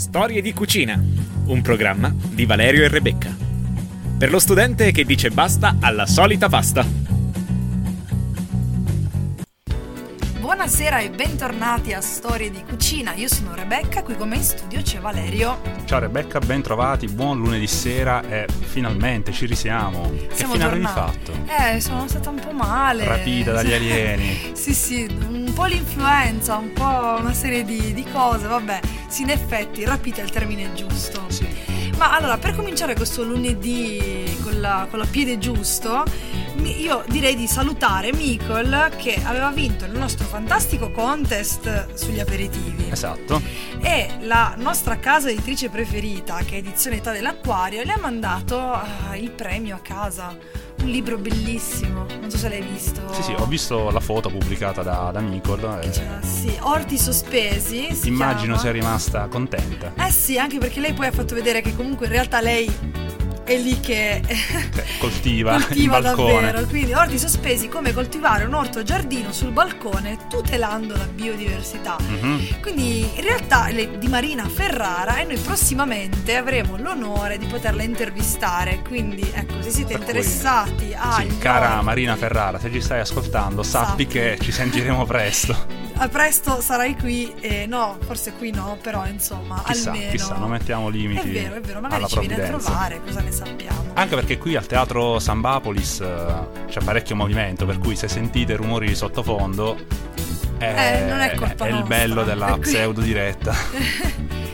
Storie di cucina, un programma di Valerio e Rebecca. Per lo studente che dice basta alla solita pasta. Buonasera e bentornati a Storie di Cucina. Io sono Rebecca, qui con me in studio c'è Valerio. Ciao Rebecca, ben trovati, buon lunedì sera e finalmente ci risiamo. Siamo che avevi tornati. fatto? Eh, sono stata un po' male. Rapita dagli alieni. sì, sì, un po' l'influenza, un po' una serie di, di cose, vabbè. Sì, in effetti, rapita è il termine giusto. Sì. Ma allora, per cominciare questo lunedì con la, con la piede giusto, io direi di salutare Mikol che aveva vinto il nostro fantastico contest sugli aperitivi. Esatto. E la nostra casa editrice preferita, che è Edizione Età dell'Acquario, le ha mandato ah, il premio a casa. Un libro bellissimo, non so se l'hai visto. Sì, sì, ho visto la foto pubblicata da, da Nicole. e Cioè, sì, Orti sospesi. si immagino chiama. sia rimasta contenta. Eh sì, anche perché lei poi ha fatto vedere che comunque in realtà lei è lì che coltiva, coltiva il balcone. davvero. Quindi orti sospesi come coltivare un orto giardino sul balcone tutelando la biodiversità. Mhm. Quindi in realtà è di Marina Ferrara e noi prossimamente avremo l'onore di poterla intervistare. Quindi ecco, se siete Per cui, interessati a Sì, cara Marina Ferrara, se ci stai ascoltando, sappi Sappi. che ci sentiremo presto. A presto sarai qui e no, forse qui no, però insomma, Chissà, almeno chissà, non mettiamo limiti È vero, è vero, magari ci viene a trovare, cosa ne sappiamo. Anche perché qui al teatro Sambapolis eh, c'è parecchio movimento, per cui se sentite rumori di sottofondo Eh, non è colpa il nostra. bello della È qui- pseudo diretta.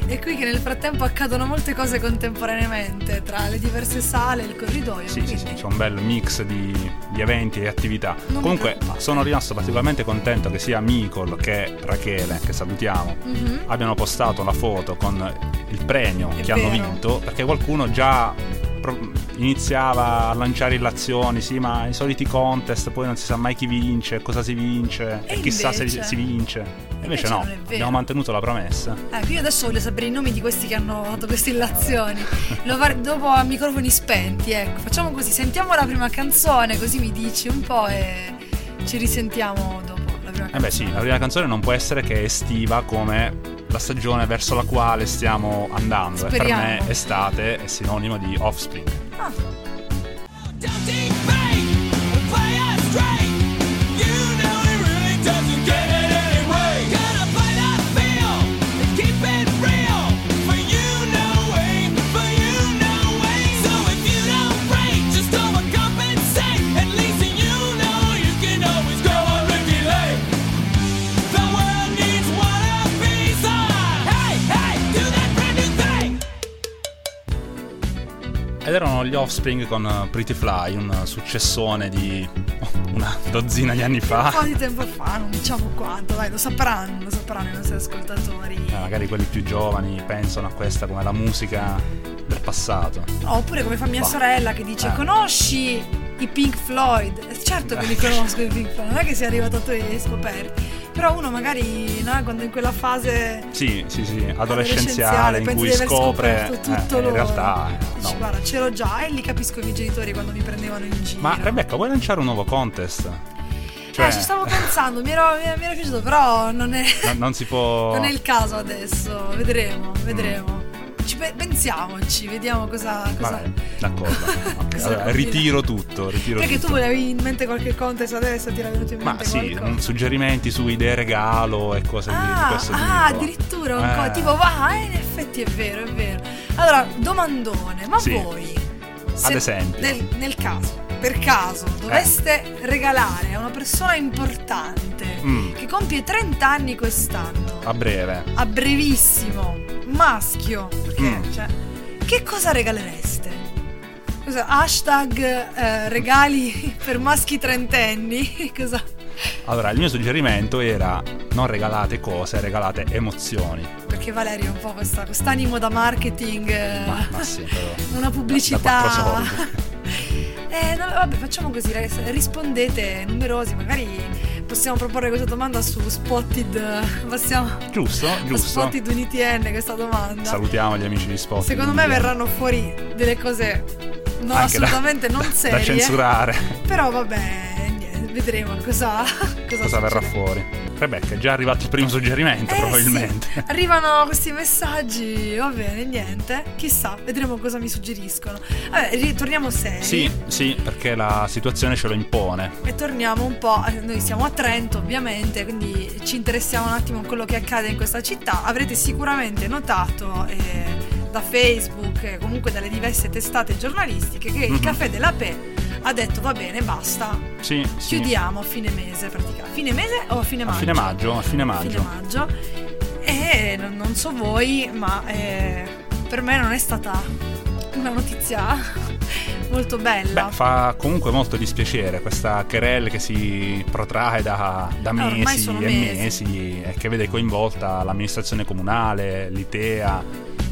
È qui che nel frattempo accadono molte cose contemporaneamente tra le diverse sale e il corridoio. Sì, sì, sì, quindi- c'è un bel mix di, di eventi e attività. Non Comunque sono rimasto particolarmente contento che sia Micol che Rachele, che salutiamo, Mhm. abbiano postato la foto con il premio È che hanno vero. vinto, perché qualcuno già iniziava a lanciare illazioni, sì, ma i soliti contest, poi non si sa mai chi vince, cosa si vince, e, E chissà se si vince. E invece, Invece no, abbiamo mantenuto la promessa. Ecco, io adesso voglio sapere i nomi di questi che hanno fatto queste illazioni. Lo fare dopo a microfoni spenti, ecco. Facciamo così, sentiamo la prima canzone, così mi dici un po' e ci risentiamo dopo la prima canzone. Eh beh sì, la prima canzone non può essere che estiva come la stagione verso la quale stiamo andando. E per me estate è sinonimo di offspring. Ah, erano gli offspring con eh, Pretty Fly, un successone di una dozzina di anni un fa. po' di tempo fa, non diciamo quanto, dai, lo sapranno, lo sapranno i nostri ascoltatori. Eh, magari quelli più giovani pensano a questa come la musica del passato. Oppure come fa mia Bah. sorella che dice Eh. conosci i Pink Floyd? Eh, Certo che li conosco i Pink Floyd, non è che sia arrivato a e hai scoperti. Però uno magari, no, quando in quella fase Sì, sì, sì, adolescenziale in cui scopre eh, tutto in loro. realtà eh, Dici, no. guarda, c'ero già e li capisco i miei genitori quando mi prendevano in giro. Ma Rebecca, vuoi lanciare un nuovo contest? Cioè, Eh, ci stavo pensando, mi, ero, mi era piaciuto, però non è, no- non si può non è il caso adesso. Vedremo, vedremo. Ci pe- pensiamoci, vediamo cosa. cosa... Vabbè, d'accordo. Ok, Cosa allora, ritiro tutto, ritiro Perché tu tutto. volevi in mente qualche contest adesso ti era venuto in Ma mente sì, qualcosa? mm, suggerimenti su idee regalo e cose di- di Ah, questo ah, tipo. addirittura un co- Eh, tipo va, eh, in effetti è vero, è vero. Allora, domandone, ma Sì. voi Ad esempio. nel, nel caso, per caso, doveste regalare a una persona importante Mm. che compie 30 anni quest'anno, A breve. a brevissimo, maschio, perché Mm. cioè, che cosa regalereste? Cosa, hashtag eh, regali per maschi trentenni? Cosa? Allora, il mio suggerimento era non regalate cose, regalate emozioni. Perché Valerio ha un po' questa, quest'animo da marketing, eh, Ma, ma sì, però. una pubblicità. Da soldi. eh, no, vabbè, facciamo così, ragazzi, rispondete numerosi, magari possiamo proporre questa domanda su Spotted. eh, Passiamo Giusto, giusto. Spotted UniTN questa domanda. Salutiamo gli amici di Spot. Secondo me verranno fuori delle cose no, Anche da- assolutamente non Da serie. censurare. Però vabbè, vedremo cosa, cosa, Cosa verrà fuori. Rebecca, è già arrivato il primo suggerimento, Eh, probabilmente. sì. Arrivano questi messaggi, va bene, niente. Chissà, vedremo cosa mi suggeriscono. Vabbè, ritorniamo seri. Sì, sì, perché la situazione ce lo impone. E torniamo un po'. eh, Noi siamo a Trento, ovviamente, quindi ci interessiamo un attimo a quello che accade in questa città. Avrete sicuramente notato eh, da Facebook e comunque dalle diverse testate giornalistiche che il Mhm. caffè della Pe ha detto va bene, basta, Sì, sì. chiudiamo a fine mese praticamente. Fine mese o a fine A maggio? fine maggio, a fine maggio. fine maggio. E non, so voi, ma eh, per me non è stata una notizia molto bella. Beh, fa comunque molto dispiacere questa querelle che si protrae da, da ormai mesi e mesi. mesi e che vede coinvolta l'amministrazione comunale, l'ITEA,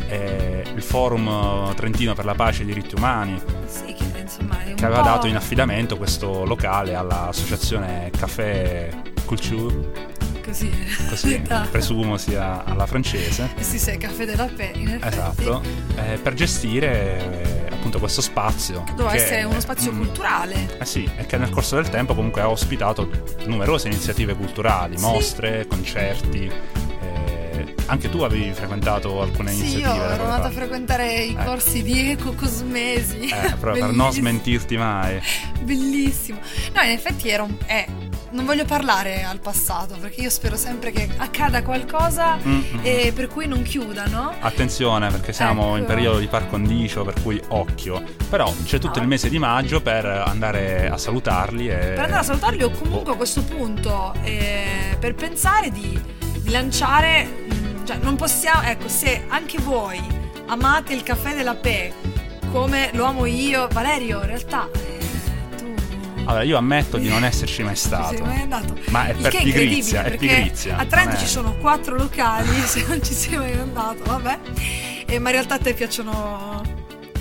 eh, il Forum Trentino per la Pace e i Diritti Umani, sì, che è aveva dato in affidamento questo locale all'associazione Café Culture, così. così presumo sia alla francese. Eh sì, sì, caffè della Pe, in effetti. Esatto, eh, per gestire eh, appunto questo spazio. Doveva essere uno spazio mm, culturale. Eh sì, e che nel corso del tempo comunque ha ospitato numerose iniziative culturali, Sì. mostre, concerti. Eh, anche tu avevi frequentato alcune Sì, io iniziative. da ero quelle andata a frequentare i Eh. corsi di ecocosmesi. Eh, proprio per non smentirti mai. Bellissimo. No, in effetti era un... eh, non voglio parlare al passato perché io spero sempre che accada qualcosa Mm, mm, e per cui non chiudano. Attenzione perché siamo Ecco. in periodo di par condicio, per cui occhio. Però c'è tutto No. il mese di maggio per andare a salutarli e... Per andare a salutarli o comunque a questo punto eh, per pensare di lanciare... cioè non possiamo... Ecco, se anche voi amate il caffè della Pe come lo amo io, Valerio, in realtà eh, tu... Allora, io ammetto di non esserci mai Ci sei stato. mai andato? Ma è per è pigrizia, è perché pigrizia. A Trento è- ci sono quattro locali, se non ci sei mai andato, vabbè. Eh, ma in realtà a te piacciono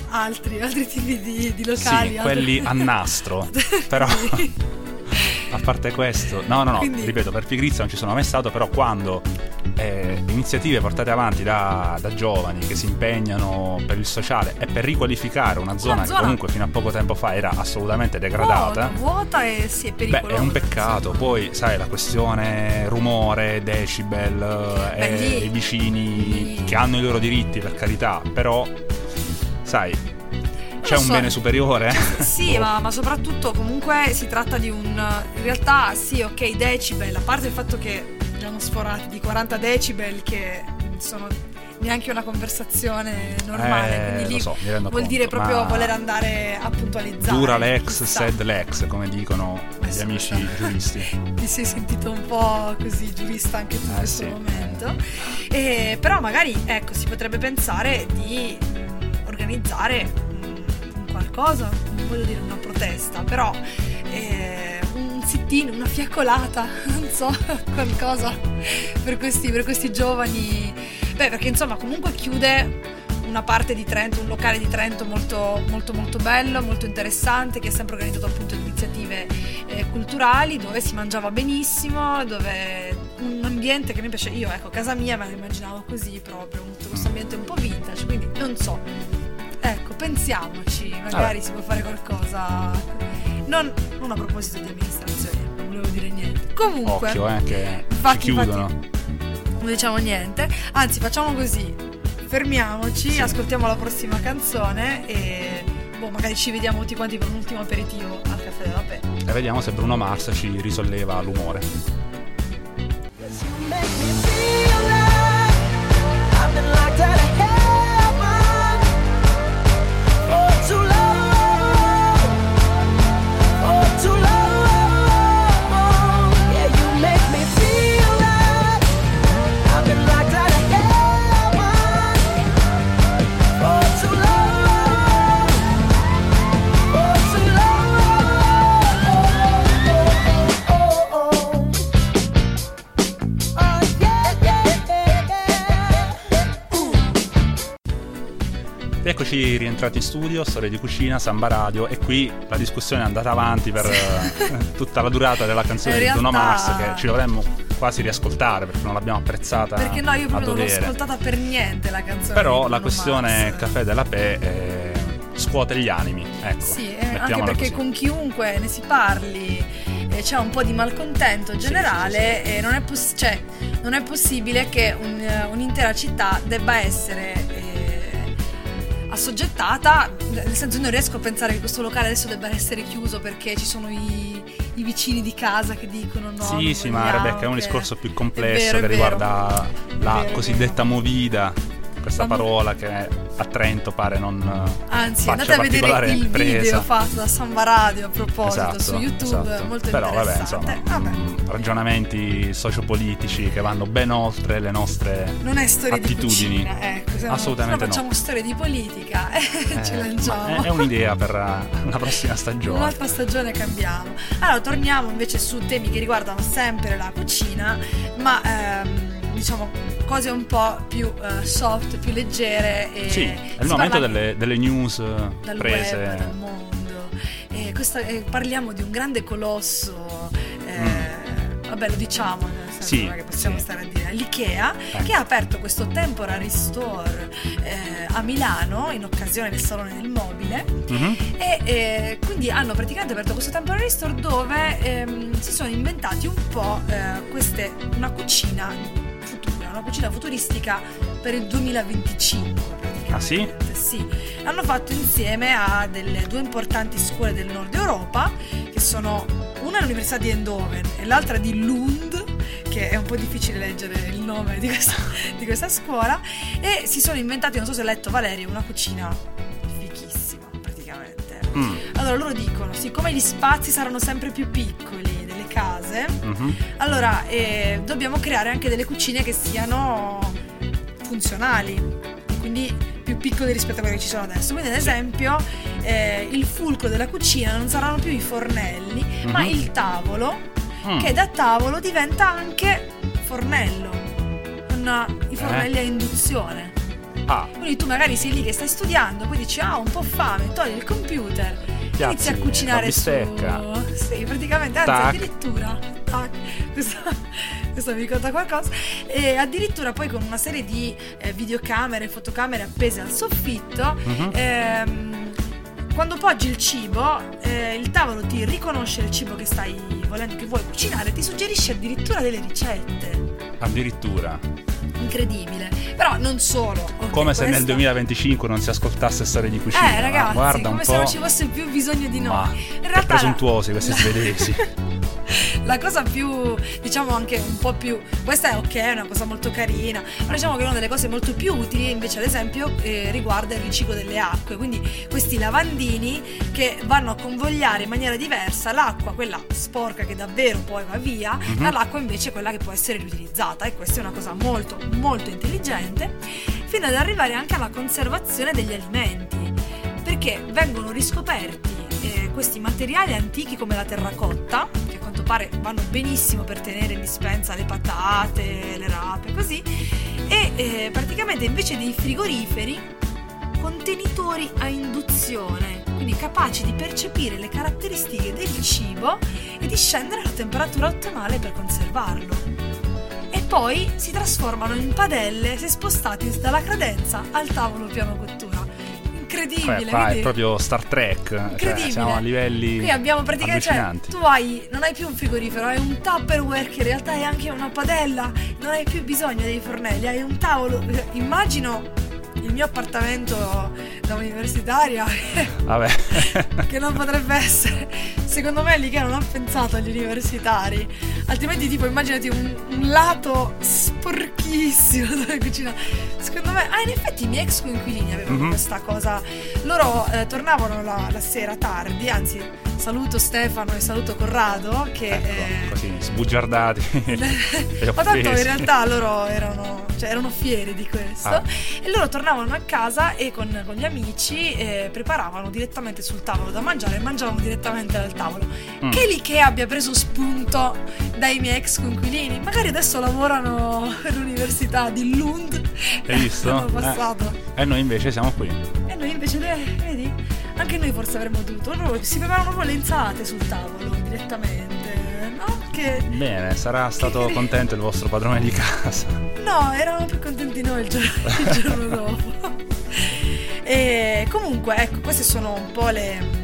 altri, altri tipi di, di locali. Sì, altri- quelli a nastro. però a parte questo, no, no, no, Quindi- ripeto, per pigrizia non ci sono mai stato, però quando eh, iniziative portate avanti da, da giovani che si impegnano per il sociale e per riqualificare una zona, zona- che comunque fino a poco tempo fa era assolutamente degradata. Vuota, vuota e sì, è Beh, pericolosa. è un peccato. Poi, sai, la questione rumore, decibel Beh, e lì- i vicini lì- che hanno i loro diritti, per carità, però, sai, c'è un so. bene superiore? Sì, Boh. ma, ma soprattutto comunque si tratta di un... In realtà sì, ok, decibel, a parte il fatto che abbiamo sforati di 40 decibel che sono neanche una conversazione normale, Eh, quindi lì lo so, mi rendo vuol conto, dire proprio voler andare a puntualizzare. Dura l'ex, sed l'ex, come dicono Eh gli amici giuristi. Ti sei sentito un po' così giurista anche tu in Eh, questo sì. momento. Eh, però magari ecco, si potrebbe pensare di organizzare qualcosa, non voglio dire una protesta, però eh, un sit-in, una fiaccolata, non so, qualcosa per questi, per questi giovani. Beh, perché insomma comunque chiude una parte di Trento, un locale di Trento molto, molto, molto bello, molto interessante, che ha sempre organizzato appunto iniziative eh, culturali, dove si mangiava benissimo, dove un ambiente che mi piace, io ecco, casa mia me la immaginavo così proprio, questo ambiente un po' vintage, quindi non so. Ecco, pensiamoci, magari si può fare qualcosa. Non, non a proposito di amministrazione, non volevo dire niente. Comunque, Occhio, eh, che Infatti, chiudono. non diciamo niente. Anzi, facciamo così. Fermiamoci, Sì. ascoltiamo la prossima canzone e boh, magari ci vediamo tutti quanti per un ultimo aperitivo al caffè della Pe. E vediamo se Bruno Mars ci risolleva l'umore. make eccoci rientrati in studio, storia di cucina, Samba Radio e qui la discussione è andata avanti per eh, tutta la durata della canzone In di Bruno realtà- Mars che ci dovremmo quasi riascoltare perché non l'abbiamo apprezzata Perché no, io proprio non l'ho ascoltata per niente la canzone. Però la questione Mars. Caffè della Pe eh, scuote gli animi, ecco. Sì, eh, anche perché così. con chiunque ne si parli, e c'è un po' di malcontento generale e non è, poss- cioè, non è possibile che un- eh, un'intera città debba essere eh, assoggettata, nel senso non riesco a pensare che questo locale adesso debba essere chiuso perché ci sono i, i vicini di casa che dicono no. sì, sì, ma Rebecca è un che-" discorso più complesso vero, che riguarda la cosiddetta movida, questa parola che a Trento pare non Anzi, faccia andate a vedere il presa. video fatto da Samba Radio a proposito Esatto, su YouTube, esatto. molto Però vabbè, interessante. insomma, Vabbè. ragionamenti sociopolitici che vanno ben oltre le nostre Non è storia attitudini. di cucina, ecco, se Assolutamente no no. facciamo storia di politica e ci Eh, lanciamo. ma è, è un'idea per eh, la prossima stagione. Un'altra stagione cambiamo. Allora, torniamo invece su temi che riguardano sempre la cucina, ma ehm, diciamo cose un po' più eh, soft, più leggere. E Sì, è il momento delle, delle news eh, dal prese. web, dal mondo. E questa- e parliamo di un grande colosso. eh, Vabbè, lo diciamo, Mm. Sì, che possiamo sì. stare a dire. L'IKEA Eh. che ha aperto questo temporary store eh, a Milano in occasione del Salone del Mobile. Mhm. E eh, quindi hanno praticamente aperto questo temporary store dove ehm, si sono inventati un po' eh, queste, una cucina una cucina futuristica per il 2025 praticamente. Ah, sì? Sì, l'hanno fatto insieme a delle due importanti scuole del nord Europa che sono una è l'Università di Eindhoven e l'altra di Lund che è un po' difficile leggere il nome di questa, di questa scuola e si sono inventati, non so se hai letto Valerio, una cucina fichissima praticamente. Mm, Allora loro dicono, siccome gli spazi saranno sempre più piccoli case, mhm. allora eh, dobbiamo creare anche delle cucine che siano funzionali, quindi più piccole rispetto a quelle che ci sono adesso. Quindi ad esempio eh, il fulcro della cucina non saranno più i fornelli, ma Mhm. il tavolo, Mm. che da tavolo diventa anche fornello, con i fornelli Eh. a induzione. Ah, Quindi tu magari sei lì che stai studiando, poi dici ah ho un po' fame, togli il computer, Piazzi inizi a cucinare la su... bistecca. Sì, praticamente, anzi Tac. addirittura... tac, questo, questo mi ricorda qualcosa. E addirittura poi con una serie di eh, videocamere, fotocamere appese al soffitto, mhm. ehm, quando poggi il cibo, eh, il tavolo ti riconosce il cibo che stai volendo, che vuoi cucinare, ti suggerisce addirittura delle ricette. addirittura. Incredibile. Però non solo. ok, Come se nel questa- 2025 non si ascoltasse storie di cucina. Eh ma ragazzi, guarda come un se po'. non ci fosse più bisogno di Ma noi. In che realtà presuntuosi la- questi svedesi. La cosa più, diciamo anche un po' più, questa è ok, è una cosa molto carina, però diciamo che una delle cose molto più utili invece ad esempio eh, riguarda il riciclo delle acque, quindi questi lavandini che vanno a convogliare in maniera diversa l'acqua, quella sporca che davvero poi va via, Mhm. dall'acqua invece quella che può essere riutilizzata e questa è una cosa molto molto intelligente, fino ad arrivare anche alla conservazione degli alimenti, perché vengono riscoperti eh, questi materiali antichi come la terracotta, che a quanto pare vanno benissimo per tenere in dispensa le patate, le rape, così, e eh, praticamente invece dei frigoriferi contenitori a induzione, quindi capaci di percepire le caratteristiche del cibo e di scendere alla temperatura ottimale per conservarlo. E poi si trasformano in padelle se spostati dalla credenza al tavolo piano cottura. Incredibile, Beh, qua è proprio Star Trek. Cioè, Incredibile. siamo a livelli Qui abbiamo praticamente, cioè, tu hai, non hai più un frigorifero, hai un Tupperware che in realtà è anche una padella, non hai più bisogno dei fornelli, hai un tavolo. Immagino il mio appartamento da universitaria Vabbè. che non potrebbe essere. Secondo me lì che non ha pensato agli universitari. Altrimenti, tipo, immaginati un, un lato sporchissimo dove cucina. Secondo me, ah, in effetti i miei ex coinquilini avevano Mhm. questa cosa. Loro eh, tornavano la, la sera tardi, anzi, saluto Stefano e saluto Corrado che. Ecco, eh, così sbugiardati. ma tanto in realtà loro erano, cioè, erano fieri di questo Ah. e loro tornavano a casa e con, con gli amici eh, preparavano direttamente sul tavolo da mangiare e mangiavano direttamente dal tavolo. Mm. Che lì che abbia preso spunto dai miei ex coinquilini, magari adesso lavorano all'università di Lund. Hai visto? L'anno passato. E noi invece siamo qui. E noi invece, eh, vedi, anche noi forse avremmo dovuto. Loro si preparavano proprio le insalate sul tavolo direttamente, no? Che Bene, sarà stato Che- contento il vostro padrone di casa. No, eravamo più contenti noi il giorno, il giorno dopo. E comunque, ecco, queste sono un po' le,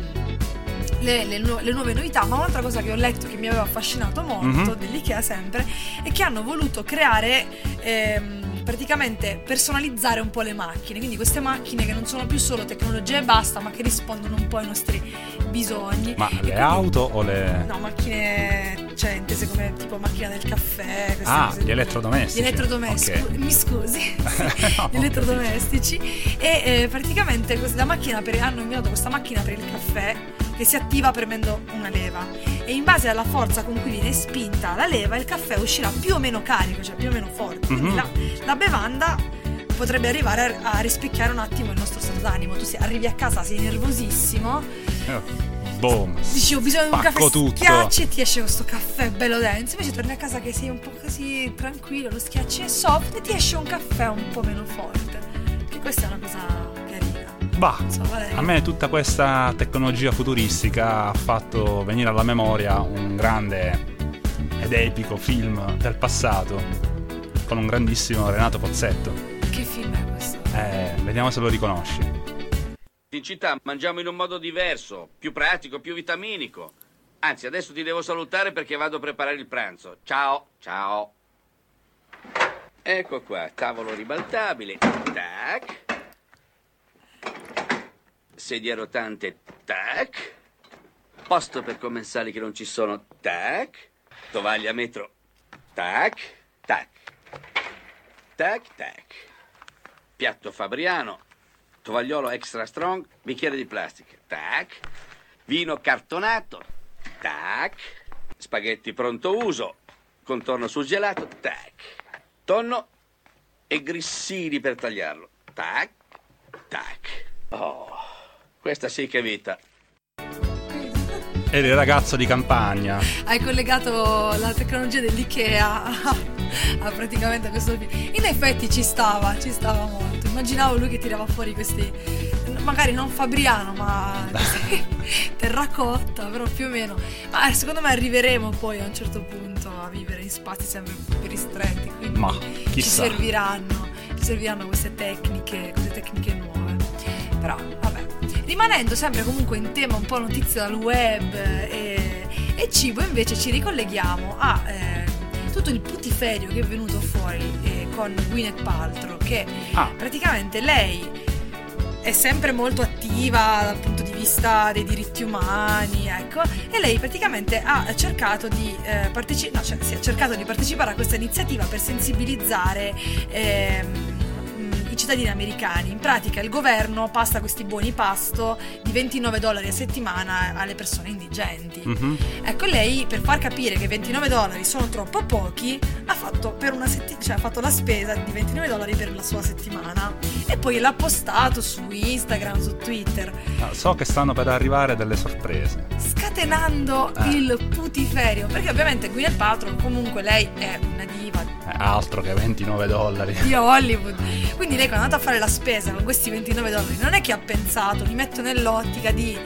le, le nu- le nuove novità, ma un'altra cosa che ho letto che mi aveva affascinato molto, Mhm. dell'IKEA sempre, è che hanno voluto creare, ehm, praticamente personalizzare un po' le macchine, quindi queste macchine che non sono più solo tecnologia e basta, ma che rispondono un po' ai nostri bisogni. Ma E le auto o le... No, macchine, cioè intese come tipo macchina del caffè. Ah, cose. gli elettrodomestici. Gli elettrodomestici, Ok. mi scusi, No, gli elettrodomestici. E eh, praticamente questa- macchina per, hanno inventato questa macchina per il caffè che si attiva premendo una leva. E in base alla forza con cui viene spinta la leva, il caffè uscirà più o meno carico, cioè più o meno forte. Mhm. la, la bevanda potrebbe arrivare a, a rispecchiare un attimo il nostro stato d'animo. Tu sei- arrivi a casa, sei nervosissimo, Eh, Boom. Dici ho bisogno di un caffè, tutto. schiacci e ti esce questo caffè bello denso. Invece torni a casa che sei un po' così tranquillo, lo schiacci è soft e ti esce un caffè un po' meno forte. Che questa è una cosa. Bah, a me tutta questa tecnologia futuristica ha fatto venire alla memoria un grande ed epico film del passato con un grandissimo Renato Pozzetto. Che film è questo? Eh, vediamo se lo riconosci. In città mangiamo in un modo diverso, più pratico, più vitaminico. Anzi, adesso ti devo salutare perché vado a preparare il pranzo. Ciao, ciao. Ecco qua, tavolo ribaltabile. Tac. Sedia rotante. Tac. Posto per commensali che non ci sono. Tac. Tovaglia metro. Tac. Tac. Tac, tac. Piatto fabriano. Tovagliolo extra strong, bicchiere di plastica. Tac. Vino cartonato. Tac. Spaghetti pronto uso. Contorno surgelato. Tac. Tonno e grissini per tagliarlo. Tac. Tac. Oh, questa sì che è vita. Eri il ragazzo di campagna. Hai collegato la tecnologia dell'IKEA a, a praticamente questo film. In effetti ci stava, ci stava molto. Immaginavo lui che tirava fuori questi, magari non Fabriano, ma terracotta, però più o meno. Ma secondo me arriveremo poi a un certo punto a vivere in spazi sempre più ristretti. Quindi Ma, ci chissà. serviranno, ci serviranno queste tecniche, queste tecniche nuove. Però, vabbè. Rimanendo sempre comunque in tema un po' notizie dal web e, e cibo, invece ci ricolleghiamo a eh, tutto il putiferio che è venuto fuori eh, con Gwyneth Paltrow, che Ah. praticamente lei è sempre molto attiva dal punto di vista dei diritti umani, ecco, e lei praticamente ha cercato di, eh, parteci- no, cioè, cercato di partecipare a questa iniziativa per sensibilizzare ehm, cittadini americani. In pratica il governo passa questi buoni pasto di 29 dollari a settimana alle persone indigenti. Mhm. Ecco, lei per far capire che 29 dollari sono troppo pochi, ha fatto, per una setti- cioè, ha fatto la spesa di 29 dollari per la sua settimana e poi l'ha postato su Instagram, su Twitter, Ah, So che stanno per arrivare delle sorprese. scatenando Eh. il putiferio. Perché ovviamente Gwyneth Paltrow comunque lei è una diva Eh, altro che 29 dollari. di Hollywood. Quindi lei quando è andata a fare la spesa con questi 29 dollari non è che ha pensato, li metto nell'ottica di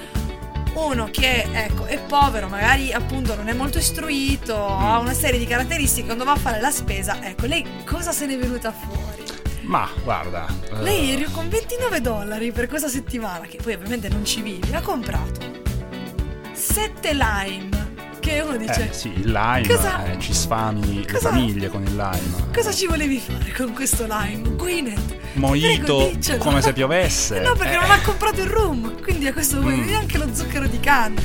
uno che ecco, è povero, magari appunto non è molto istruito, ha una serie di caratteristiche, quando va a fare la spesa, ecco, lei cosa se n'è venuta fuori? Ma guarda. eh, Lei eri con 29 dollari per questa settimana, che poi ovviamente non ci vivi, ha comprato 7 lime. Che uno dice, eh, sì, il lime, Cosa- eh, ci sfami le cosa- famiglie con il lime. cosa ci volevi fare con questo lime? Gwyneth, Mojito prego, come se piovesse. No, perché Eh, non ha comprato il rum, quindi a questo punto Mm. neanche lo zucchero di canna.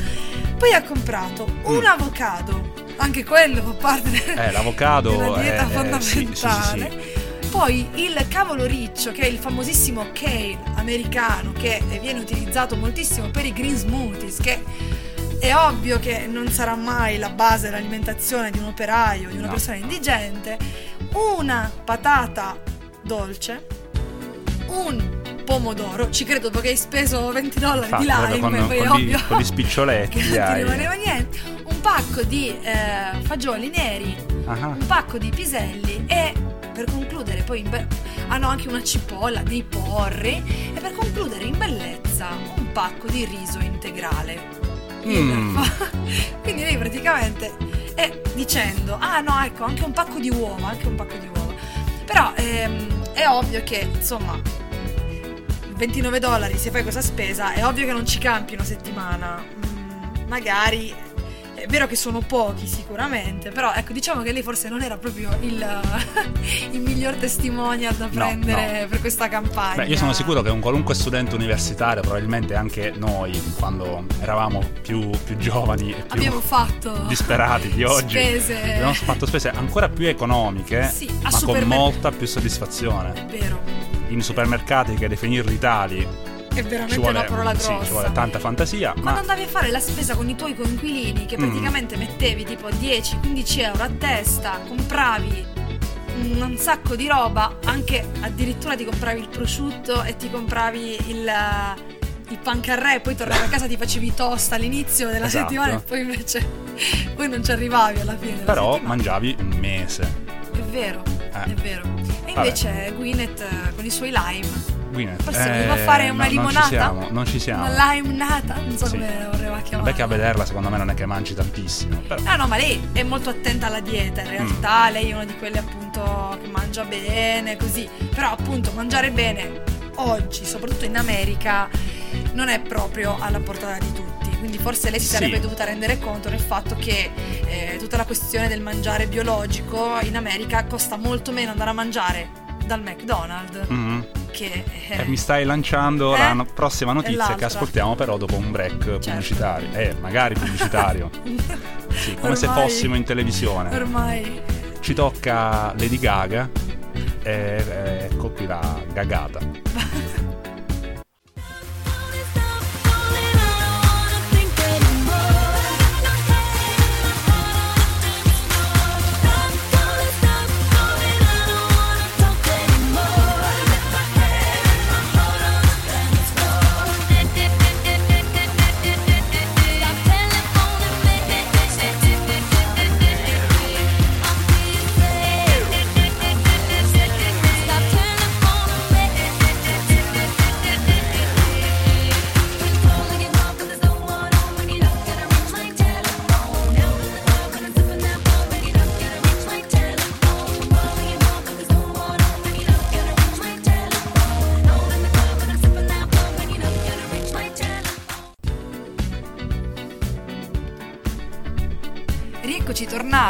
Poi ha comprato un avocado, anche quello fa parte Eh, l'avocado della dieta è- eh, sì, sì, sì, fondamentale. Poi il cavolo riccio, che è il famosissimo kale americano, che viene utilizzato moltissimo per i green smoothies, che è ovvio che non sarà mai la base dell'alimentazione di un operaio, di una No. persona indigente. Una patata dolce, un pomodoro, ci credo perché hai speso 20 dollari di Infatti, lime, con, poi con gli, ovvio con gli spiccioletti che non ti rimaneva niente, un pacco di eh, fagioli neri, Ah, un pacco di piselli e per concludere poi be- hanno anche una cipolla, dei porri e per concludere in bellezza un pacco di riso integrale. Mm. Quindi lei praticamente è dicendo, ah no ecco anche un pacco di uova, anche un pacco di uova. Però ehm, è ovvio che insomma 29 dollari se fai questa spesa è ovvio che non ci campi una settimana. Mm, magari è vero che sono pochi sicuramente, però ecco diciamo che lei forse non era proprio il, il miglior testimonial da prendere per questa campagna. Beh, io sono sicuro che un qualunque studente universitario, probabilmente anche noi, quando eravamo più, più giovani e più abbiamo fatto disperati di oggi, spese. abbiamo fatto spese ancora più economiche, Sì, ma con supermer- molta più soddisfazione. È vero, In supermercati che definirli tali è veramente ci vuole, una parola sì, grossa. ci vuole tanta fantasia, Quando ma andavi a fare la spesa con i tuoi coinquilini, che Mm. praticamente mettevi tipo 10-15 euro a testa, compravi un, sacco di roba, anche addirittura ti compravi il prosciutto e ti compravi il, il pancarré, poi tornavi a casa ti facevi i toast all'inizio della Esatto. settimana e poi invece poi non ci arrivavi alla fine però settimana. mangiavi un mese. È vero, Eh. è vero. E Vabbè. invece Gwyneth eh, con i suoi lime, Gwyneth, Forse voleva fare una no, limonata? Non ci siamo, non ci siamo. una lime nata, non so Sì. come voleva chiamare. Vabbè che a vederla secondo me non è che mangi tantissimo, però No, no, ma lei è molto attenta alla dieta. In realtà lei è una di quelle appunto che mangia bene, così. Però appunto mangiare bene oggi, soprattutto in America, non è proprio alla portata di tutti. Quindi forse lei si Sì. sarebbe dovuta rendere conto del fatto che eh, tutta la questione del mangiare biologico in America costa molto meno andare a mangiare dal McDonald's Mhm. Che... eh, E mi stai lanciando Eh? la prossima notizia che ascoltiamo però dopo un break Certo. pubblicitario. Eh, magari pubblicitario. Sì, come se Ormai- fossimo in televisione. Ormai... Ci tocca Lady Gaga e e ecco qui la gagata.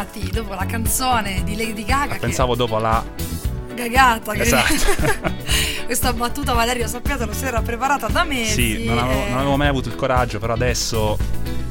Tornati dopo la canzone di Lady Gaga. che- Pensavo dopo la Gagata. Che... Esatto. Questa battuta Valerio sappiatelo si era preparata da mesi. Sì, non avevo, non avevo mai avuto il coraggio, però adesso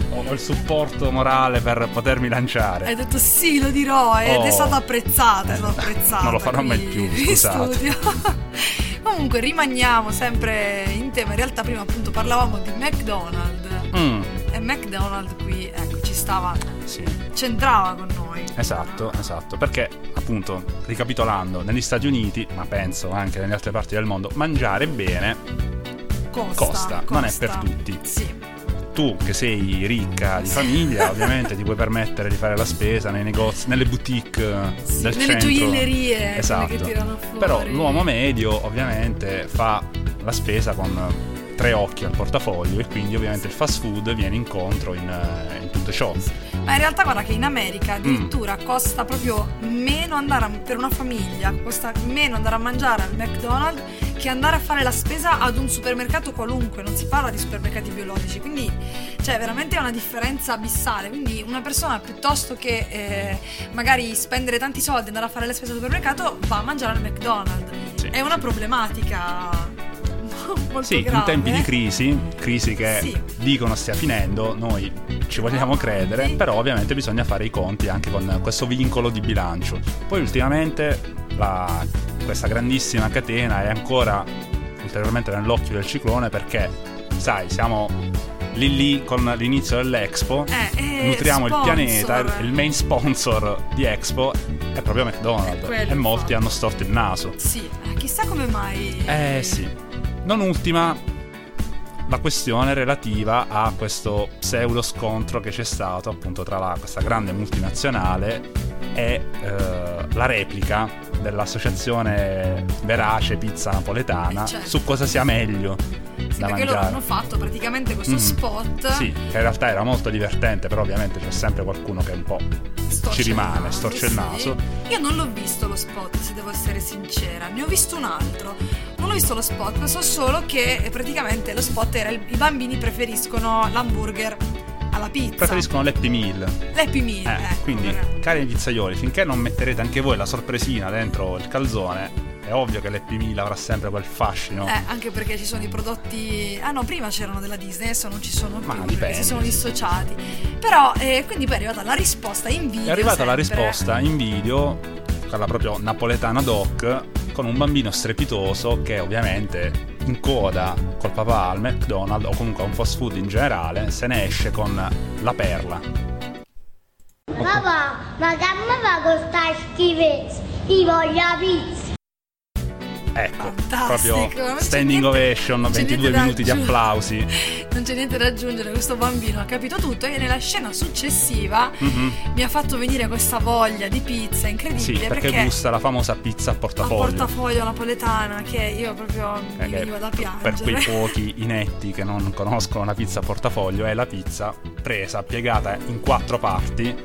ho il supporto morale per potermi lanciare. Hai detto sì, lo dirò ed Oh. è stata apprezzata, è stata apprezzata. Non lo farò mai più, in scusate. studio. Comunque rimaniamo sempre in tema, in realtà prima appunto parlavamo di McDonald's Mm, e McDonald's qui, ecco, stava, sì. c'entrava con noi. Esatto, esatto, perché appunto, ricapitolando, negli Stati Uniti, ma penso anche nelle altre parti del mondo, mangiare bene, Costa, Costa, non è per costa. tutti. Sì, tu che sei ricca di famiglia, ovviamente ti puoi permettere di fare la spesa nei negozi, nelle boutique eh, sì, del nelle centro. gioiellerie quelle Esatto. che tirano fuori. Però l'uomo medio ovviamente fa la spesa con tre occhi al portafoglio e quindi ovviamente il fast food viene incontro in, eh, in tutto ciò. Ma in realtà guarda che in America Mm. addirittura costa proprio meno andare a- per una famiglia, costa meno andare a mangiare al McDonald's che andare a fare la spesa ad un supermercato qualunque, non si parla di supermercati biologici, quindi c'è veramente una differenza abissale, quindi una persona piuttosto che eh, magari spendere tanti soldi e andare a fare la spesa al supermercato va a mangiare al McDonald's. Sì, È una problematica molto Sì, grave. in tempi di crisi, crisi che Sì. dicono stia finendo, noi ci vogliamo Ah, credere, sì. però ovviamente bisogna fare i conti anche con questo vincolo di bilancio. Poi ultimamente la- questa grandissima catena è ancora ulteriormente nell'occhio del ciclone perché, sai, siamo lì lì con l'inizio dell'Expo, Eh, eh, nutriamo il sponsor. pianeta, il main sponsor di Expo è proprio È McDonald's quello, e molti infatti. hanno storto il naso. Sì, chissà come mai. Eh sì. Non ultima la questione relativa a questo pseudo scontro che c'è stato appunto tra la- questa grande multinazionale e eh, la replica dell'associazione Verace Pizza Napoletana Eh, certo. su cosa sia meglio Sì, da perché loro mangiare. hanno fatto praticamente questo Mm. spot. Sì, che in realtà era molto divertente, però ovviamente c'è sempre qualcuno che un po' storce ci rimane, storce il sì. naso. Io non l'ho visto lo spot, se devo essere sincera. Ne ho visto un altro. Non ho visto lo spot, so solo che eh, praticamente lo spot era il- i bambini preferiscono l'hamburger alla pizza. Preferiscono l'Happy Meal. L'Happy Meal, Eh, ecco, quindi, cari pizzaioli, finché non metterete anche voi la sorpresina dentro il calzone, è ovvio che l'Happy Meal avrà sempre quel fascino. Eh, anche perché ci sono i prodotti. Ah no, prima c'erano della Disney, adesso non ci sono più Ma dipende. si sono dissociati. Però, eh, quindi poi è arrivata la risposta in video. È arrivata la sempre. risposta in video, quella proprio napoletana doc, con un bambino strepitoso che ovviamente in coda col papà al McDonald's o comunque a un fast food in generale se ne esce con la perla. Papà, ma che mi fa questa schifezza? Io voglio la pizza. Ecco, Fantastico, proprio standing niente- ovation, non c'è 22 niente da minuti di applausi. Non c'è niente da aggiungere, questo bambino ha capito tutto e nella scena successiva Mhm. mi ha fatto venire questa voglia di pizza Sì, incredibile perché, gusta la famosa pizza a a portafoglio. portafoglio napoletana che io proprio Eh, mi che veniva da per piangere. quei pochi inetti che non conoscono la pizza a portafoglio è la pizza presa, piegata in quattro parti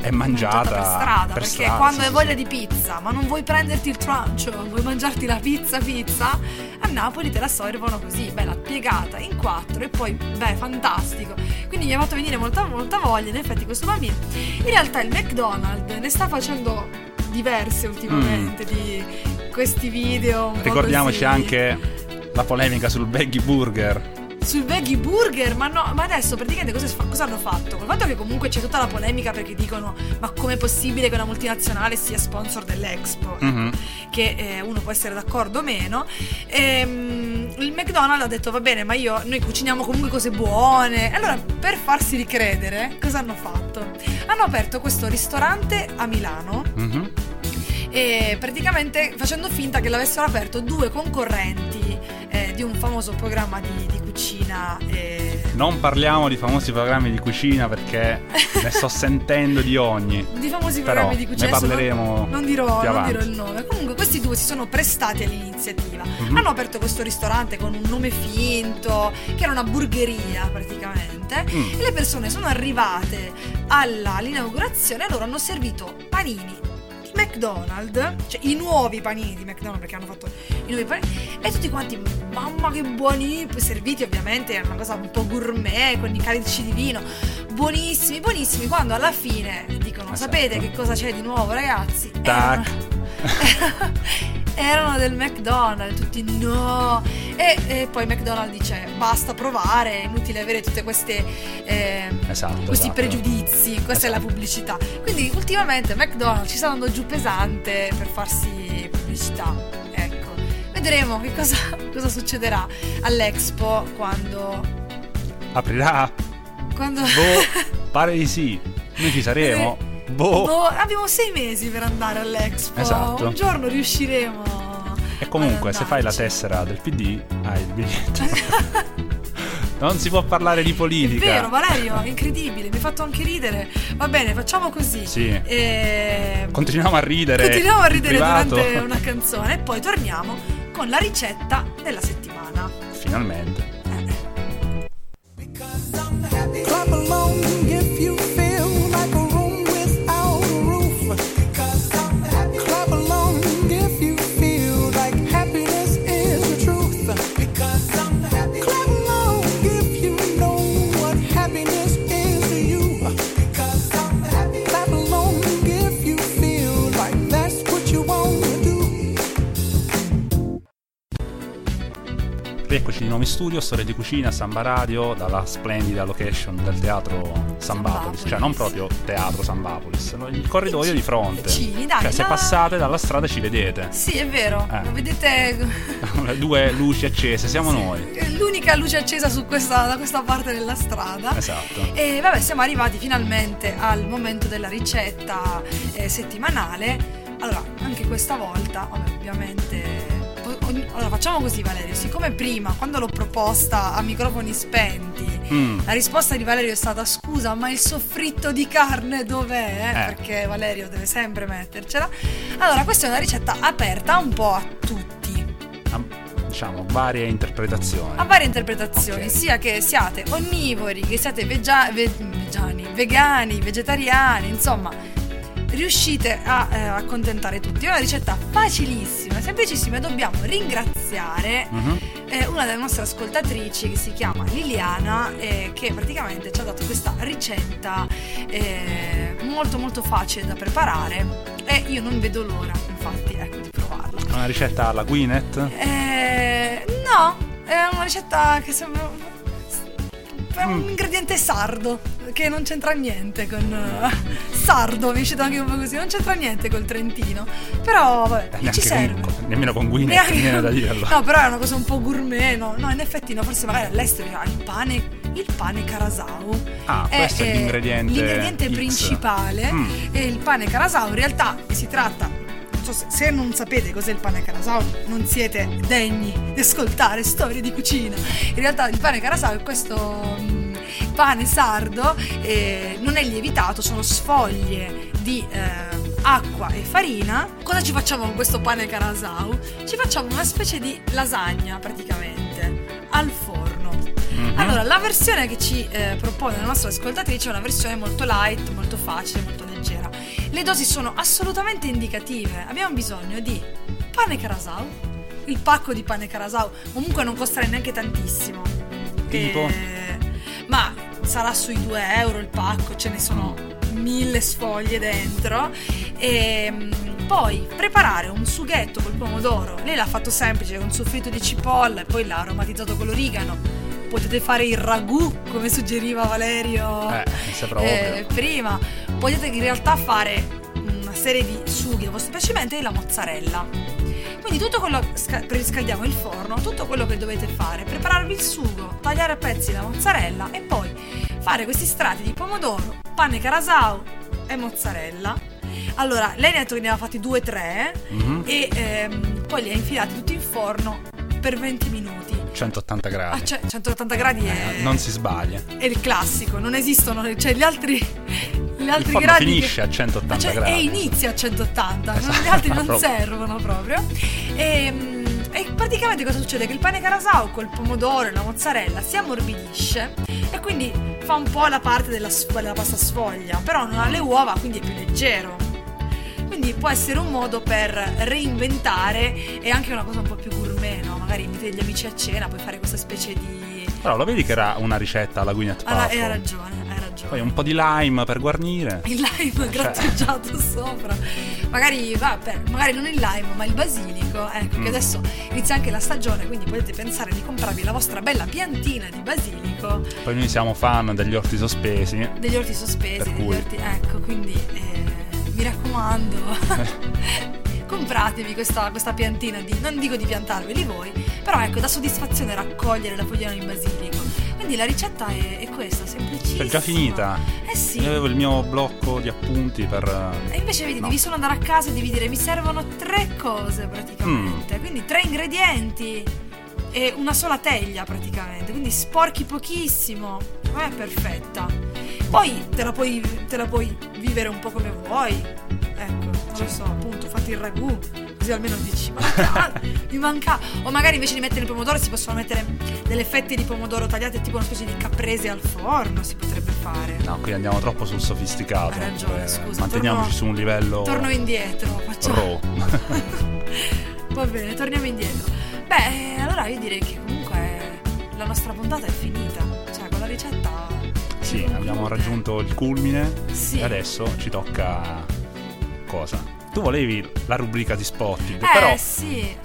e mangiata, per strada per perché strada, quando sì, hai voglia sì. di pizza ma non vuoi prenderti il trancio vuoi mangiarti la pizza pizza a Napoli te la servono così bella piegata in quattro e poi beh fantastico quindi mi ha fatto venire molta, molta voglia in effetti questo bambino in realtà il McDonald's ne sta facendo diverse ultimamente di questi video Mm. Ricordiamoci anche la polemica sul Veggie Burger. Sul veggie burger, ma no, ma adesso praticamente cosa, cosa hanno fatto? Col fatto che comunque c'è tutta la polemica perché dicono ma com'è possibile che una multinazionale sia sponsor dell'Expo? Mhm. Che eh, uno può essere d'accordo o meno. Ehm, il McDonald's ha detto va bene, ma io, noi cuciniamo comunque cose buone. Allora, per farsi ricredere, cosa hanno fatto? Hanno aperto questo ristorante a Milano Mhm. e praticamente facendo finta che l'avessero aperto due concorrenti di un famoso programma di, di cucina. eh, Non parliamo di famosi programmi di cucina perché ne sto sentendo di ogni. di famosi Però programmi di cucina ne adesso non- parleremo non, dirò, non dirò il nome comunque questi due si sono prestati all'iniziativa Mhm. hanno aperto questo ristorante con un nome finto che era una burgeria praticamente Mm. e le persone sono arrivate alla- all'inaugurazione e loro hanno servito panini McDonald's cioè i nuovi panini di McDonald's perché hanno fatto i nuovi panini e tutti quanti mamma che buoni serviti ovviamente è una cosa un po' gourmet con i calici di vino buonissimi buonissimi quando alla fine dicono Esatto. sapete che cosa c'è di nuovo ragazzi Tac. erano, erano del McDonald's tutti no e, e poi McDonald's dice basta provare è inutile avere tutte queste ehm, Esatto, questi esatto. pregiudizi questa è la pubblicità quindi ultimamente McDonald's ci sta andando giù pesante per farsi pubblicità ecco vedremo che cosa, cosa succederà all'Expo quando Aprirà? quando Boh, pare di sì. Noi ci saremo. Boh. Boh, abbiamo sei mesi per andare all'Expo Esatto. un giorno riusciremo E comunque, se fai la tessera del PD, hai il biglietto. non si può parlare di È politica. vero, Valerio, è incredibile, mi hai fatto anche ridere. Va bene, facciamo così. Sì. Eh, Continuiamo a ridere. Continuiamo a ridere durante una canzone e poi torniamo con la ricetta della settimana. Finalmente. Clap Rieccoci di nuovo in studio, storia di cucina, Samba Radio, dalla splendida location del teatro Sambapolis. Cioè, non proprio teatro Sambapolis, il corridoio di fronte. Vicini, dai, cioè, se la- passate dalla strada ci vedete. Sì, è vero, Eh. lo vedete due luci accese, siamo noi. è l'unica luce accesa su questa, da questa parte della strada. Esatto. E vabbè, siamo arrivati finalmente al momento della ricetta eh, settimanale. Allora, anche questa volta, vabbè, ovviamente. Allora, facciamo così, Valerio. Siccome prima, quando l'ho proposta a microfoni spenti, Mm. la risposta di Valerio è stata: scusa, ma il soffritto di carne dov'è? Eh. Perché Valerio deve sempre mettercela. Allora, questa è una ricetta aperta un po' a tutti. Ah, Diciamo, varie interpretazioni. a varie interpretazioni, Ok. sia che siate onnivori, che siate vegia- ve- vegani, vegani, vegetariani, insomma, riuscite a eh, accontentare tutti. È una ricetta facilissima, semplicissima e dobbiamo ringraziare Mhm. eh, una delle nostre ascoltatrici che si chiama Liliana eh, che praticamente ci ha dato questa ricetta eh, molto molto facile da preparare e io non vedo l'ora infatti ecco di provarla. Una ricetta alla Gwyneth? Eh, no, è una ricetta che sembra è un Mm. ingrediente sardo che non c'entra niente con eh, sardo, mi è uscito anche un po' così, non c'entra niente col Trentino. Però vabbè, Neanche ci serve. con- nemmeno con Gwyneth Neanche- mi viene da dirlo. No, però è una cosa un po' gourmet, no? No, in effetti no, forse magari all'estero ha il pane, il pane carasau. Ah, questo è eh, l'ingrediente l'ingrediente principale Mm. e il pane carasau in realtà si tratta se non sapete cos'è il pane carasau non siete degni di ascoltare storie di cucina in realtà il pane carasau è questo mm, pane sardo eh, non è lievitato sono sfoglie di eh, acqua e farina cosa ci facciamo con questo pane carasau ci facciamo una specie di lasagna praticamente al forno Mhm. allora, la versione che ci eh, propone la nostra ascoltatrice è una versione molto light, molto facile, molto leggera. Le dosi sono assolutamente indicative. Abbiamo bisogno di pane carasau, il pacco di pane carasau, comunque non costerà neanche tantissimo. Tipo? Eh, ma sarà sui 2 euro il pacco, ce ne sono mille sfoglie dentro. E mm, poi preparare un sughetto col pomodoro. Lei l'ha fatto semplice con soffritto di cipolla e poi l'ha aromatizzato con l'origano. Potete fare il ragù, come suggeriva Valerio Eh, eh, prima. Potete in realtà fare una serie di sughi a vostro piacimento e la mozzarella. Quindi tutto quello sca- riscaldiamo il forno, tutto quello che dovete fare, prepararvi il sugo, tagliare a pezzi la mozzarella e poi fare questi strati di pomodoro, pane carasau e mozzarella. Allora, lei ne ha detto che ne aveva fatti due o tre Mhm. e ehm, poi li ha infilati tutti in forno per 20 minuti. 180 A gradi. ce- 180 gradi è, Eh, non si sbaglia. è il classico, non esistono, cioè gli altri, gli Il altri forno gradi finisce a 180 cioè, gradi. e inizia a 180, non- Esatto, gli altri non servono proprio. E, mm, e praticamente cosa succede? Che il pane carasau col pomodoro e la mozzarella si ammorbidisce e quindi fa un po' la parte della, della pasta sfoglia, però non ha le uova, quindi è più leggero. Quindi può essere un modo per reinventare e anche una cosa un po' più gourmet, no? Magari inviti gli amici a cena, puoi fare questa specie di... Però lo vedi che era una ricetta alla Gwyneth Paltrow. hai ragione, hai ragione. Poi un po' di lime per guarnire. il lime Cioè. grattugiato sopra. Magari, vabbè, magari non il lime, ma il basilico. Ecco, Mm. che adesso inizia anche la stagione, quindi potete pensare di comprarvi la vostra bella piantina di basilico, Poi noi siamo fan degli orti sospesi. degli orti sospesi, degli orti. Ecco, quindi eh, mi raccomando. Compratevi questa, questa piantina di. non dico di piantarveli voi, però ecco, dà soddisfazione raccogliere la fogliana di basilico. Quindi la ricetta è, è questa, semplicissima. È già finita. Eh sì. Io avevo il mio blocco di appunti per. E invece vedi, No. devi solo andare a casa e devi dire mi servono tre cose praticamente. Mm. Quindi tre ingredienti e una sola teglia praticamente. Quindi sporchi pochissimo. Ma è perfetta. Poi te la puoi, te la puoi vivere un po' come vuoi. Ecco, non lo so, appunto, fatti il ragù. Così almeno dici, ma mi manca. O magari invece di mettere il pomodoro si possono mettere delle fette di pomodoro tagliate tipo una specie di caprese al forno, si potrebbe fare. No, qui andiamo troppo sul sofisticato. Hai ragione, Eh, scusa, Manteniamoci torno- su un livello Torno indietro, facciamo. Va bene, torniamo indietro. Beh, eh, allora io direi che comunque la nostra puntata è finita. Cioè, con la ricetta. si sì, abbiamo raggiunto il culmine. Sì. E adesso ci tocca. Cosa? Tu volevi la rubrica di Spotted, Eh, però sì.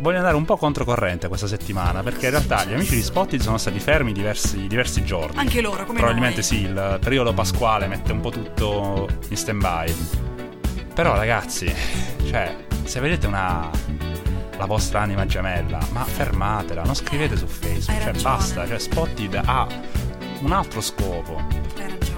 voglio andare un po' controcorrente questa settimana, perché in realtà gli amici di Spotted sono stati fermi diversi, diversi giorni. Anche loro, come Probabilmente noi. sì, il periodo pasquale mette un po' tutto in stand-by. Però ragazzi, cioè, se vedete una la vostra anima gemella, ma fermatela, non scrivete su Facebook, Hai cioè basta, cioè Spotted ha un altro scopo, Hai ragione.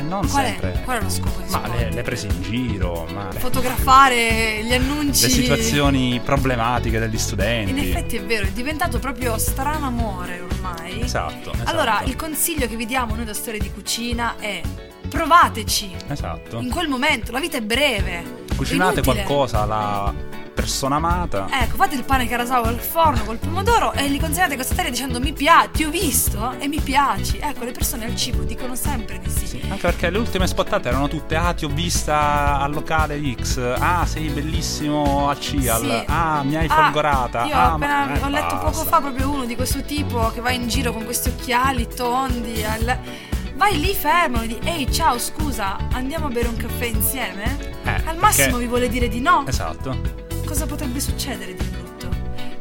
Eh, non Qual sempre. è? Qual è lo scopo di Ma le, le prese in giro, ma Fotografare gli annunci. le situazioni problematiche degli studenti. In effetti è vero, è diventato proprio strano amore ormai. Esatto, esatto. Allora, il consiglio che vi diamo noi da Storie di Cucina è provateci. Esatto. In quel momento, la vita è breve. Cucinate Inutile. qualcosa alla persona amata. Ecco, fate il pane carasawa al forno col pomodoro e li consegnate questa taglia dicendo mi piace, ti ho visto e mi piaci. Ecco, le persone al cibo dicono sempre di sì. Sì, anche perché le ultime spottate erano tutte Ah ti ho vista al locale X Ah sei bellissimo al CIAL Sì. Ah mi hai Ah, folgorata Io ah, ho, appena- ma- eh, ho letto poco basta. fa proprio uno di questo tipo che va in giro con questi occhiali tondi. al- Vai lì, fermalo, di ehi, ciao, scusa, andiamo a bere un caffè insieme? Eh, Al massimo perché- vi vuole dire di no. Esatto Cosa potrebbe succedere di brutto?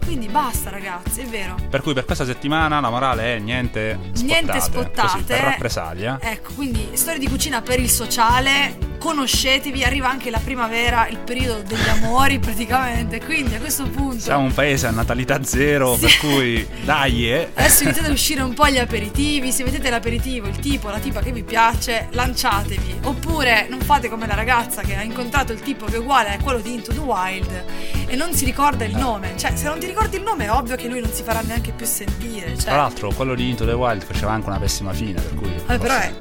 Quindi basta, ragazzi, è vero. Per cui per questa settimana la morale è niente spottate Niente spottate. Così, per rappresaglia Ecco, quindi storie di cucina per il sociale. Conoscetevi, arriva anche la primavera, il periodo degli amori praticamente. Quindi a questo punto. Siamo un paese a natalità zero Sì. Per cui dai eh. Adesso iniziate a uscire un po' gli aperitivi. Se mettete l'aperitivo, il tipo, la tipa che vi piace, lanciatevi. Oppure non fate come la ragazza che ha incontrato il tipo che è uguale a quello di Into the Wild e non si ricorda il nome. Cioè, se non ti ricordi il nome, è ovvio che lui non si farà neanche più sentire. Cioè, Tra l'altro quello di Into the Wild faceva anche una pessima fine Per cui Vabbè, però è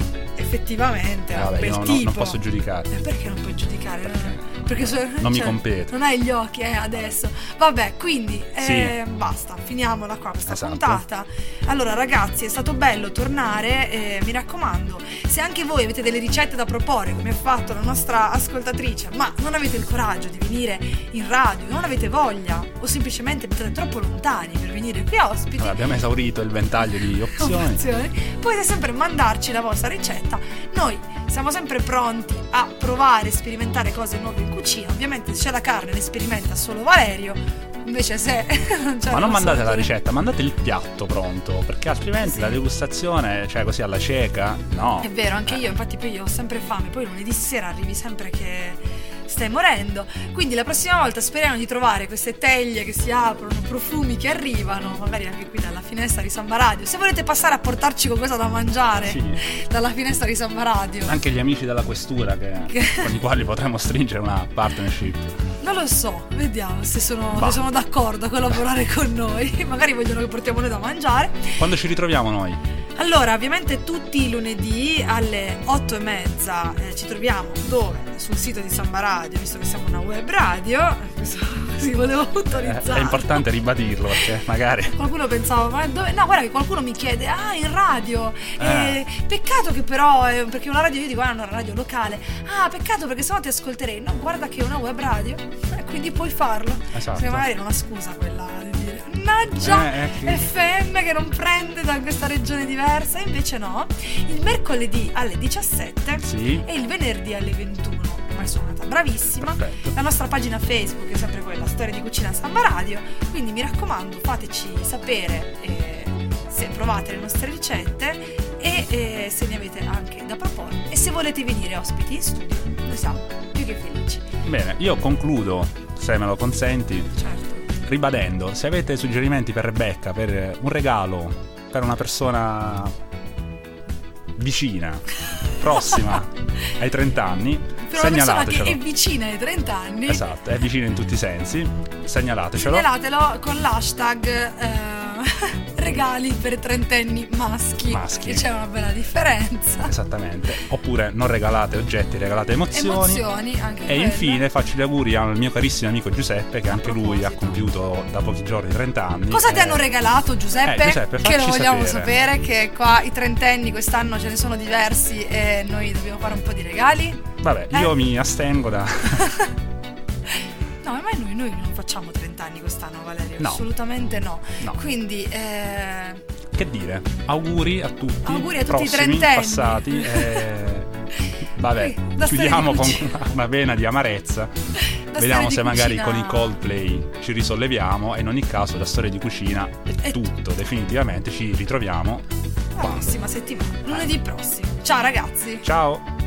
effettivamente è vabbè, un bel io non- tipo. non posso giudicare. Eh, perché non puoi giudicare? Perché Perché so- non mi cioè, compete. Non hai gli occhi, eh, adesso. Vabbè, quindi eh, basta, finiamola qua questa Esatto. puntata. Allora, ragazzi, è stato bello tornare. eh, mi raccomando, se anche voi avete delle ricette da proporre, come ha fatto la nostra ascoltatrice, ma non avete il coraggio di venire in radio, non avete voglia, o semplicemente siete troppo lontani per venire qui ospiti. Vabbè, Abbiamo esaurito il ventaglio di opzioni opzioni, potete sempre mandarci la vostra ricetta. Noi siamo sempre pronti a provare e sperimentare cose nuove in cucina. Ovviamente se c'è la carne ne sperimenta solo Valerio. Invece se non c'è Ma non mandate la ricetta, mandate il piatto pronto, perché altrimenti Sì. la degustazione, cioè così alla cieca, no. È vero, anche Eh. io, infatti poi io ho sempre fame, poi lunedì sera arrivi sempre che stai morendo. Quindi la prossima volta speriamo di trovare queste teglie che si aprono, profumi che arrivano, magari anche qui dalla finestra di Samba Radio. Se volete passare a portarci qualcosa da mangiare Sì. dalla finestra di Samba Radio. Anche gli amici della questura che- Che- con i quali potremmo stringere una partnership. Non lo so, vediamo se sono, se sono d'accordo a collaborare con noi. Magari vogliono che portiamo noi da mangiare. Quando ci ritroviamo noi? Allora, ovviamente tutti i lunedì alle 8 e mezza eh, ci troviamo dove? Sul sito di Samba Radio, visto che siamo una web radio. Così volevo Eh, puntualizzare. è importante ribadirlo perché magari Qualcuno pensava, ma dove? No, guarda che qualcuno mi chiede, ah, in radio. Eh. Eh, peccato che però, eh, perché una radio, io dico, ah, una radio locale. Ah, peccato perché sennò ti ascolterei. No, guarda che è una web radio, eh, quindi puoi farlo. Esatto. Se magari è una scusa quella mannaggia, Eh, eh, FM che non prende da questa regione diversa. Invece no, il mercoledì alle 17 Sì. e il venerdì alle 21. Ormai sono andata bravissima. Perfetto. La nostra pagina Facebook è sempre quella, Storia di Cucina Samba Radio. Quindi mi raccomando, fateci sapere eh, se provate le nostre ricette e eh, se ne avete anche da proporre. E se volete venire ospiti in studio, noi siamo più che felici. Bene, io concludo, se me lo consenti, Certo. Ribadendo, se avete suggerimenti per Rebecca, per un regalo, per una persona vicina, prossima ai 30 anni, Per persona che segnalatecelo. è vicina ai 30 anni, Esatto, è vicina in tutti i sensi, segnalatecelo. segnalatelo con l'hashtag eh, regali per trentenni maschi. Maschi. Che c'è una bella differenza. Esattamente. Oppure non regalate oggetti, regalate emozioni. Emozioni, anche E quelle. infine faccio gli auguri al mio carissimo amico Giuseppe, che anche lui ha compiuto da pochi giorni 30 anni. Cosa ti Eh, hanno regalato Giuseppe? Eh, Giuseppe, che lo vogliamo sapere. sapere. che qua i trentenni quest'anno ce ne sono diversi e noi dobbiamo fare un po' di regali. Vabbè, Eh? io mi astengo da. No, ma noi, noi non facciamo 30 anni quest'anno, Valerio. No. Assolutamente no. No. Quindi, eh, che dire? Auguri a tutti. Auguri a tutti i trentenni. passati. eh, Vabbè, da chiudiamo con una vena di amarezza. da Vediamo se magari cucina- con i Coldplay ci risolleviamo. E in ogni caso, la storia di cucina è, È tutto. Definitivamente ci ritroviamo. La prossima settimana, lunedì prossimo. Ciao ragazzi. Ciao!